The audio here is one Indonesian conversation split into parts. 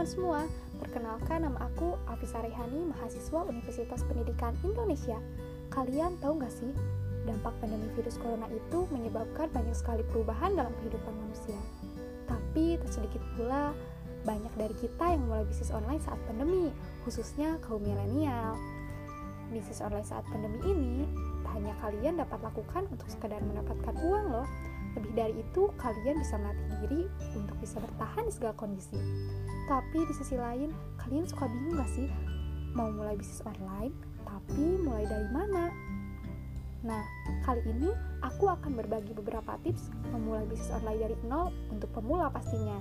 teman-teman semua, perkenalkan nama aku Afisa Rehani, mahasiswa Universitas Pendidikan Indonesia. Kalian tahu nggak sih, dampak pandemi virus corona itu menyebabkan banyak sekali perubahan dalam kehidupan manusia. Tapi tak sedikit pula banyak dari kita yang mulai bisnis online saat pandemi, khususnya kaum milenial. Bisnis online saat pandemi ini tak hanya kalian dapat lakukan untuk sekadar mendapatkan uang loh, lebih dari itu, kalian bisa melatih diri untuk bisa bertahan di segala kondisi. Tapi di sisi lain, kalian suka bingung gak sih? Mau mulai bisnis online, tapi mulai dari mana? Nah, kali ini aku akan berbagi beberapa tips memulai bisnis online dari nol untuk pemula pastinya.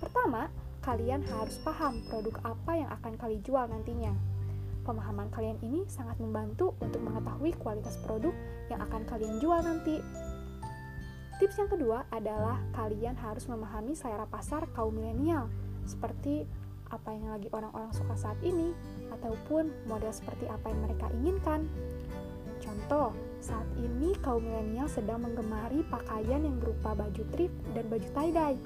Pertama, kalian harus paham produk apa yang akan kalian jual nantinya. Pemahaman kalian ini sangat membantu untuk mengetahui kualitas produk yang akan kalian jual nanti. Tips yang kedua adalah kalian harus memahami selera pasar kaum milenial, seperti apa yang lagi orang-orang suka saat ini, ataupun model seperti apa yang mereka inginkan. Contoh, saat ini kaum milenial sedang menggemari pakaian yang berupa baju thrift dan baju tie-dye.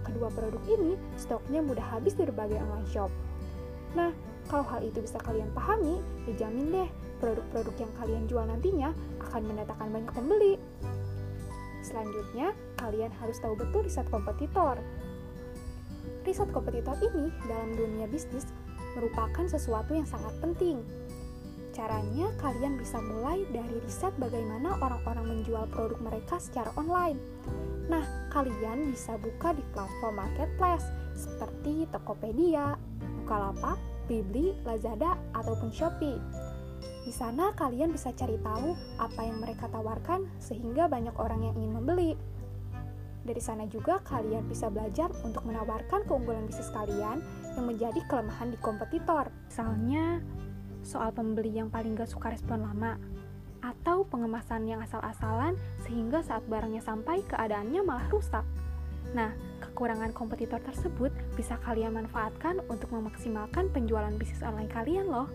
Kedua produk ini stoknya mudah habis di berbagai online shop. Nah, kalau hal itu bisa kalian pahami, dijamin deh produk-produk yang kalian jual nantinya akan mendatangkan banyak pembeli. Selanjutnya, kalian harus tahu betul riset kompetitor. Riset kompetitor ini dalam dunia bisnis merupakan sesuatu yang sangat penting. Caranya, kalian bisa mulai dari riset bagaimana orang-orang menjual produk mereka secara online. Nah, kalian bisa buka di platform marketplace seperti Tokopedia, Bukalapak, Blibli, Lazada, ataupun Shopee. Di sana kalian bisa cari tahu apa yang mereka tawarkan sehingga banyak orang yang ingin membeli. Dari sana juga kalian bisa belajar untuk menawarkan keunggulan bisnis kalian yang menjadi kelemahan di kompetitor. Misalnya, soal pembeli yang paling gak suka respon lama, atau pengemasan yang asal-asalan sehingga saat barangnya sampai keadaannya malah rusak. Nah, kekurangan kompetitor tersebut bisa kalian manfaatkan untuk memaksimalkan penjualan bisnis online kalian loh.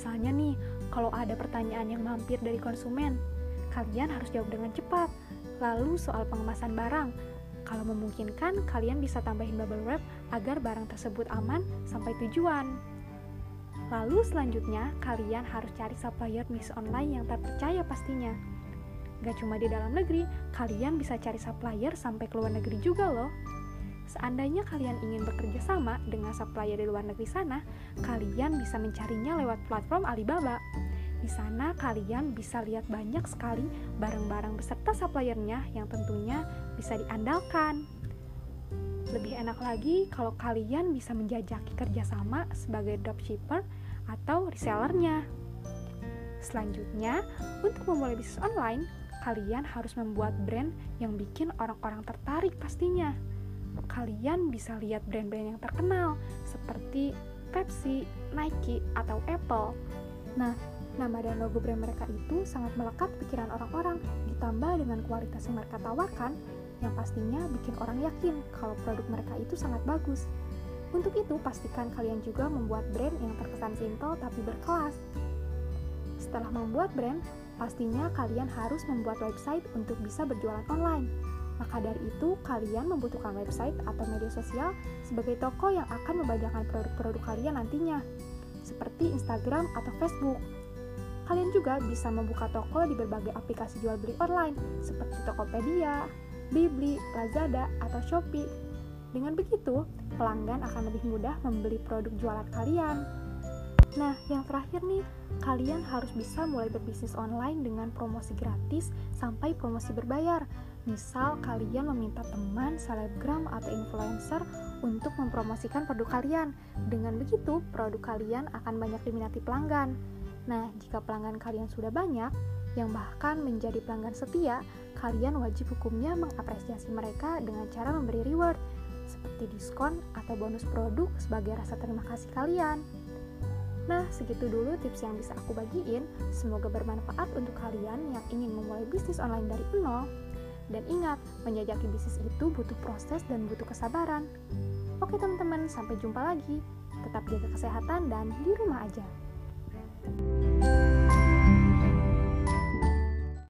Misalnya nih, kalau ada pertanyaan yang mampir dari konsumen, kalian harus jawab dengan cepat. Lalu soal pengemasan barang, kalau memungkinkan kalian bisa tambahin bubble wrap agar barang tersebut aman sampai tujuan. Lalu selanjutnya, kalian harus cari supplier bisnis online yang terpercaya pastinya. Gak cuma di dalam negeri, kalian bisa cari supplier sampai ke luar negeri juga loh. Seandainya kalian ingin bekerja sama dengan supplier di luar negeri sana, kalian bisa mencarinya lewat platform Alibaba. Di sana kalian bisa lihat banyak sekali barang-barang beserta suppliernya yang tentunya bisa diandalkan. Lebih enak lagi kalau kalian bisa menjajaki kerjasama sebagai dropshipper atau resellernya. Selanjutnya, untuk memulai bisnis online, kalian harus membuat brand yang bikin orang-orang tertarik pastinya kalian bisa lihat brand-brand yang terkenal seperti Pepsi, Nike, atau Apple. Nah, nama dan logo brand mereka itu sangat melekat pikiran orang-orang, ditambah dengan kualitas yang mereka tawarkan, yang pastinya bikin orang yakin kalau produk mereka itu sangat bagus. Untuk itu, pastikan kalian juga membuat brand yang terkesan simpel tapi berkelas. Setelah membuat brand, pastinya kalian harus membuat website untuk bisa berjualan online. Maka dari itu, kalian membutuhkan website atau media sosial sebagai toko yang akan membagikan produk-produk kalian nantinya, seperti Instagram atau Facebook. Kalian juga bisa membuka toko di berbagai aplikasi jual beli online, seperti Tokopedia, Bibli, Lazada, atau Shopee. Dengan begitu, pelanggan akan lebih mudah membeli produk jualan kalian. Nah, yang terakhir nih, kalian harus bisa mulai berbisnis online dengan promosi gratis sampai promosi berbayar Misal kalian meminta teman, selebgram, atau influencer untuk mempromosikan produk kalian. Dengan begitu, produk kalian akan banyak diminati pelanggan. Nah, jika pelanggan kalian sudah banyak, yang bahkan menjadi pelanggan setia, kalian wajib hukumnya mengapresiasi mereka dengan cara memberi reward, seperti diskon atau bonus produk sebagai rasa terima kasih kalian. Nah, segitu dulu tips yang bisa aku bagiin. Semoga bermanfaat untuk kalian yang ingin memulai bisnis online dari nol. Dan ingat, menjajaki bisnis itu butuh proses dan butuh kesabaran. Oke teman-teman, sampai jumpa lagi. Tetap jaga kesehatan dan di rumah aja. thank you